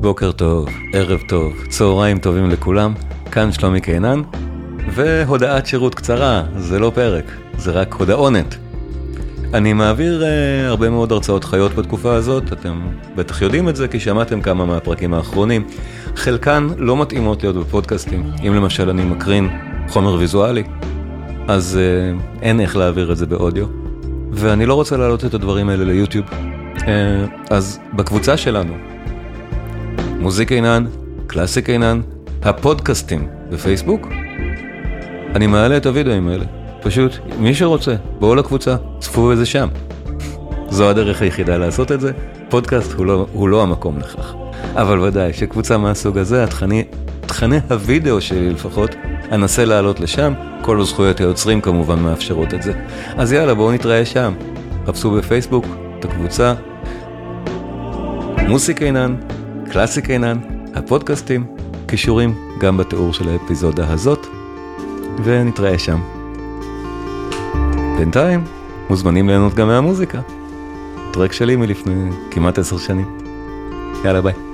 בוקר טוב, ערב טוב, צהריים טובים לכולם, כאן שלומי קינן, והודעת שירות קצרה, זה לא פרק, זה רק הודעונת. אני מעביר uh, הרבה מאוד הרצאות חיות בתקופה הזאת, אתם בטח יודעים את זה כי שמעתם כמה מהפרקים האחרונים. חלקן לא מתאימות להיות בפודקאסטים, אם למשל אני מקרין חומר ויזואלי, אז uh, אין איך להעביר את זה באודיו, ואני לא רוצה להעלות את הדברים האלה ליוטיוב. Uh, אז בקבוצה שלנו, מוזיק אינן, קלאסיק אינן, הפודקאסטים בפייסבוק, אני מעלה את הוידאוים האלה. פשוט, מי שרוצה, בואו לקבוצה, צפו את זה שם. זו הדרך היחידה לעשות את זה, פודקאסט הוא לא, הוא לא המקום לכך. אבל ודאי שקבוצה מהסוג הזה, התכני, תכני הוידאו שלי לפחות, אנסה לעלות לשם, כל הזכויות היוצרים כמובן מאפשרות את זה. אז יאללה, בואו נתראה שם. חפשו בפייסבוק את הקבוצה. מוסיק אינן, קלאסיק אינן, הפודקאסטים, קישורים גם בתיאור של האפיזודה הזאת, ונתראה שם. בינתיים, מוזמנים ליהנות גם מהמוזיקה. טרק שלי מלפני כמעט עשר שנים. יאללה ביי.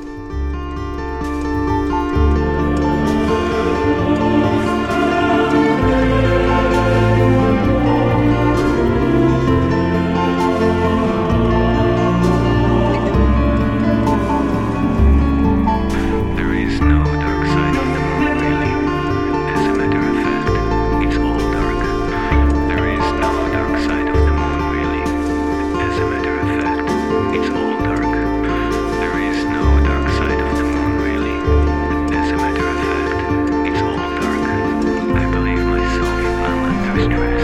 Stress.